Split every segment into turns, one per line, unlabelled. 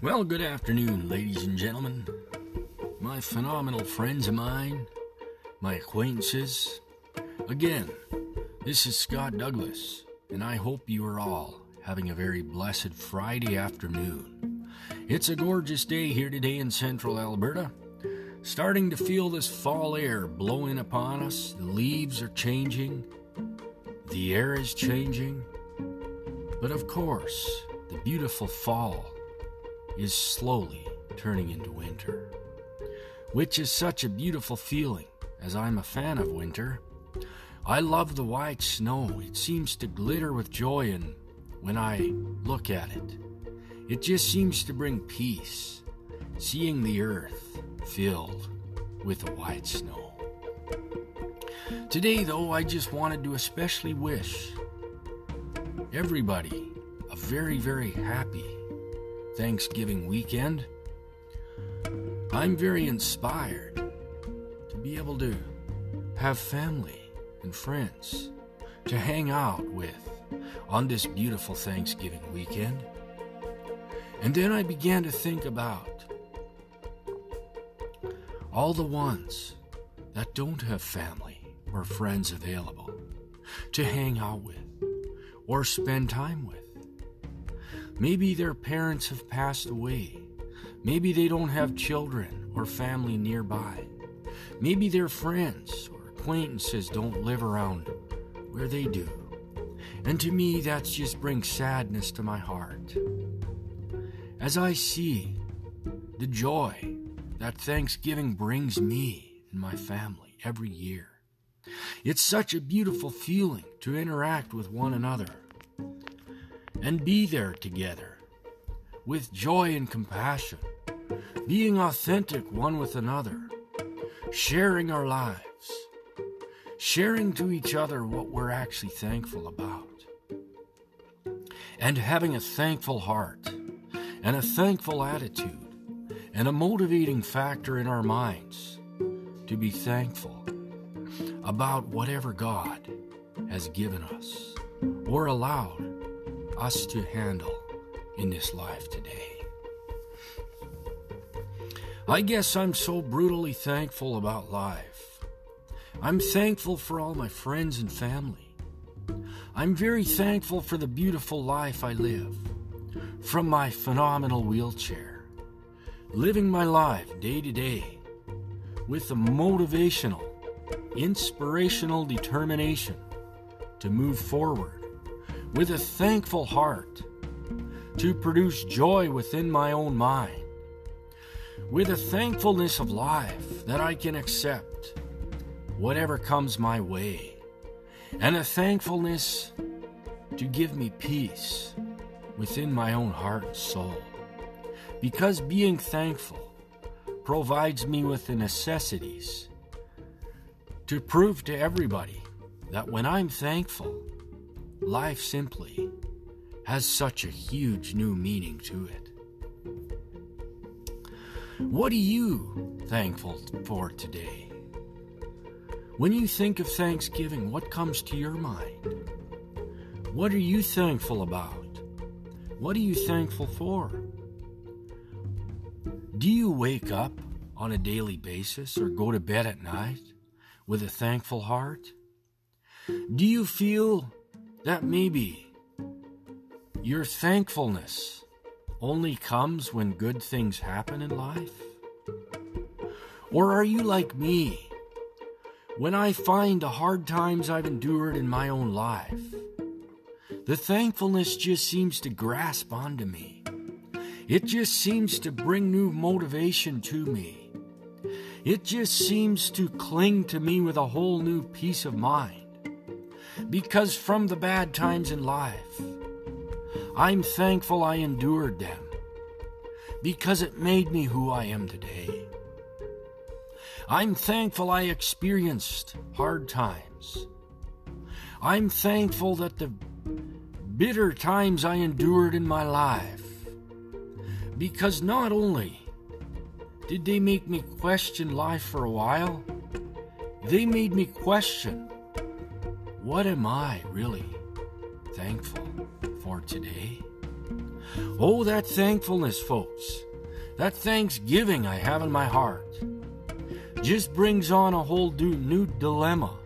Well, good afternoon, ladies and gentlemen. My phenomenal friends of mine, my acquaintances. Again, this is Scott Douglas, and I hope you are all having a very blessed Friday afternoon. It's a gorgeous day here today in central Alberta. Starting to feel this fall air blowing upon us. The leaves are changing, the air is changing. But of course, the beautiful fall is slowly turning into winter, which is such a beautiful feeling as I'm a fan of winter. I love the white snow. It seems to glitter with joy and when I look at it. It just seems to bring peace, seeing the earth filled with the white snow. Today, though, I just wanted to especially wish everybody a very, very happy Thanksgiving weekend, I'm very inspired to be able to have family and friends to hang out with on this beautiful Thanksgiving weekend. And then I began to think about all the ones that don't have family or friends available to hang out with or spend time with. Maybe their parents have passed away. Maybe they don't have children or family nearby. Maybe their friends or acquaintances don't live around where they do. And to me, that just brings sadness to my heart. As I see the joy that Thanksgiving brings me and my family every year, it's such a beautiful feeling to interact with one another and be there together with joy and compassion, being authentic one with another, sharing our lives, sharing to each other what we're actually thankful about, and having a thankful heart and a thankful attitude and a motivating factor in our minds to be thankful about whatever God has given us or allowed us to handle in this life today. I guess I'm so brutally thankful about life. I'm thankful for all my friends and family. I'm very thankful for the beautiful life I live from my phenomenal wheelchair, living my life day to day with a motivational, inspirational determination to move forward with a thankful heart to produce joy within my own mind, with a thankfulness of life that I can accept whatever comes my way, and a thankfulness to give me peace within my own heart and soul. Because being thankful provides me with the necessities to prove to everybody that when I'm thankful, life simply has such a huge new meaning to it. What are you thankful for today? When you think of Thanksgiving, what comes to your mind? What are you thankful about? What are you thankful for? Do you wake up on a daily basis or go to bed at night with a thankful heart? Do you feel that maybe your thankfulness only comes when good things happen in life? Or are you like me? When I find the hard times I've endured in my own life, the thankfulness just seems to grasp onto me. It just seems to bring new motivation to me. It just seems to cling to me with a whole new peace of mind because from the bad times in life, I'm thankful I endured them because it made me who I am today. I'm thankful I experienced hard times. I'm thankful that the bitter times I endured in my life, because not only did they make me question life for a while, they made me question what am I really thankful for today? Oh, that thankfulness, folks, that thanksgiving I have in my heart, just brings on a whole new dilemma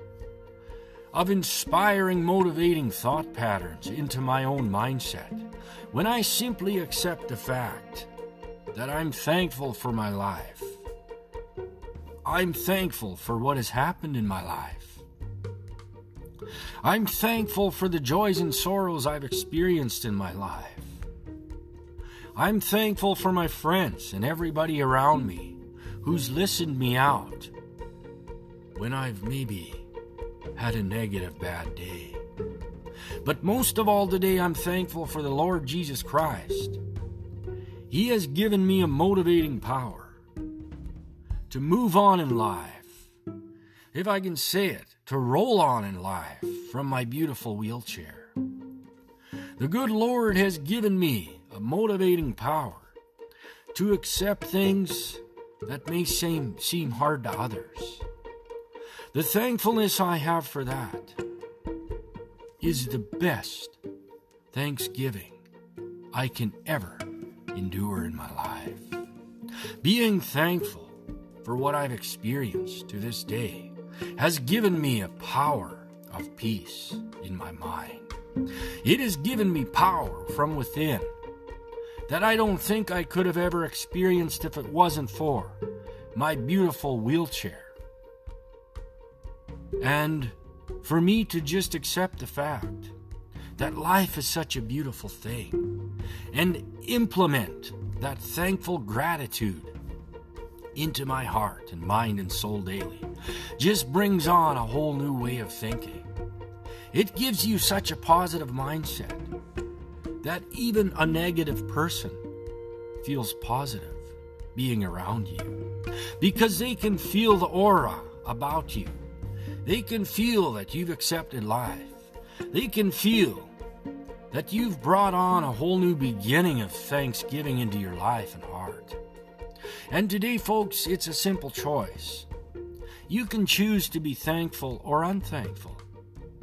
of inspiring, motivating thought patterns into my own mindset when I simply accept the fact that I'm thankful for my life. I'm thankful for what has happened in my life. I'm thankful for the joys and sorrows I've experienced in my life. I'm thankful for my friends and everybody around me who's listened me out when I've maybe had a negative bad day. But most of all today, I'm thankful for the Lord Jesus Christ. He has given me a motivating power to move on in life. If I can say it, to roll on in life from my beautiful wheelchair. The good Lord has given me a motivating power to accept things that may seem, seem hard to others. The thankfulness I have for that is the best thanksgiving I can ever endure in my life. Being thankful for what I've experienced to this day has given me a power of peace in my mind. It has given me power from within that I don't think I could have ever experienced if it wasn't for my beautiful wheelchair. And for me to just accept the fact that life is such a beautiful thing and implement that thankful gratitude into my heart and mind and soul daily just brings on a whole new way of thinking. It gives you such a positive mindset that even a negative person feels positive being around you because they can feel the aura about you. They can feel that you've accepted life. They can feel that you've brought on a whole new beginning of thanksgiving into your life and heart. And today, folks, it's a simple choice. You can choose to be thankful or unthankful.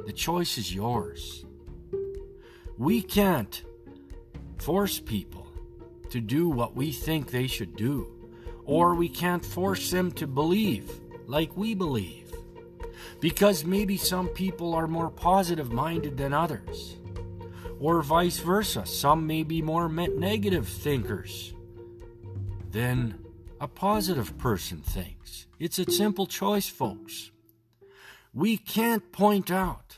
The choice is yours. We can't force people to do what we think they should do, or we can't force them to believe like we believe. Because maybe some people are more positive minded than others, or vice versa. Some may be more negative thinkers than a positive person thinks. It's a simple choice, folks. We can't point out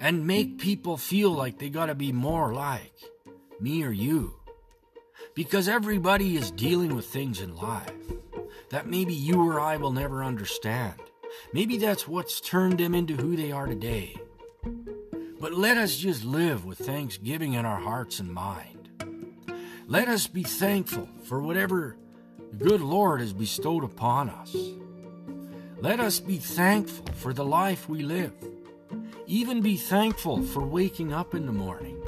and make people feel like they got to be more like me or you. Because everybody is dealing with things in life that maybe you or I will never understand. Maybe that's what's turned them into who they are today. But let us just live with thanksgiving in our hearts and mind. Let us be thankful for whatever the good Lord has bestowed upon us. Let us be thankful for the life we live. Even be thankful for waking up in the morning.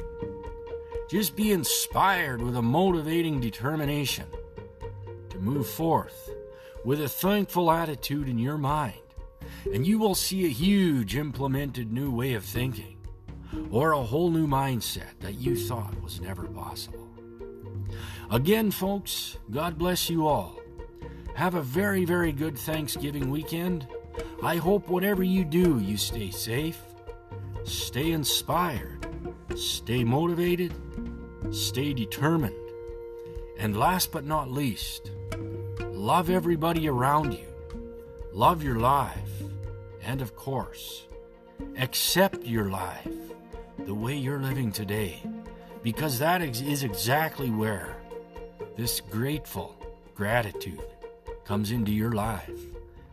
Just be inspired with a motivating determination to move forth with a thankful attitude in your mind, and you will see a huge implemented new way of thinking or a whole new mindset that you thought was never possible. Again, folks, God bless you all. Have a very, very good Thanksgiving weekend. I hope whatever you do, you stay safe Stay inspired, stay motivated, stay determined, and last but not least, love everybody around you, love your life, and of course, accept your life the way you're living today, because that is exactly where this grateful gratitude comes into your life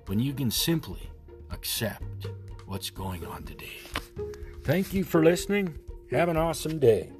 when you can simply accept what's going on today. Thank you for listening. Have an awesome day.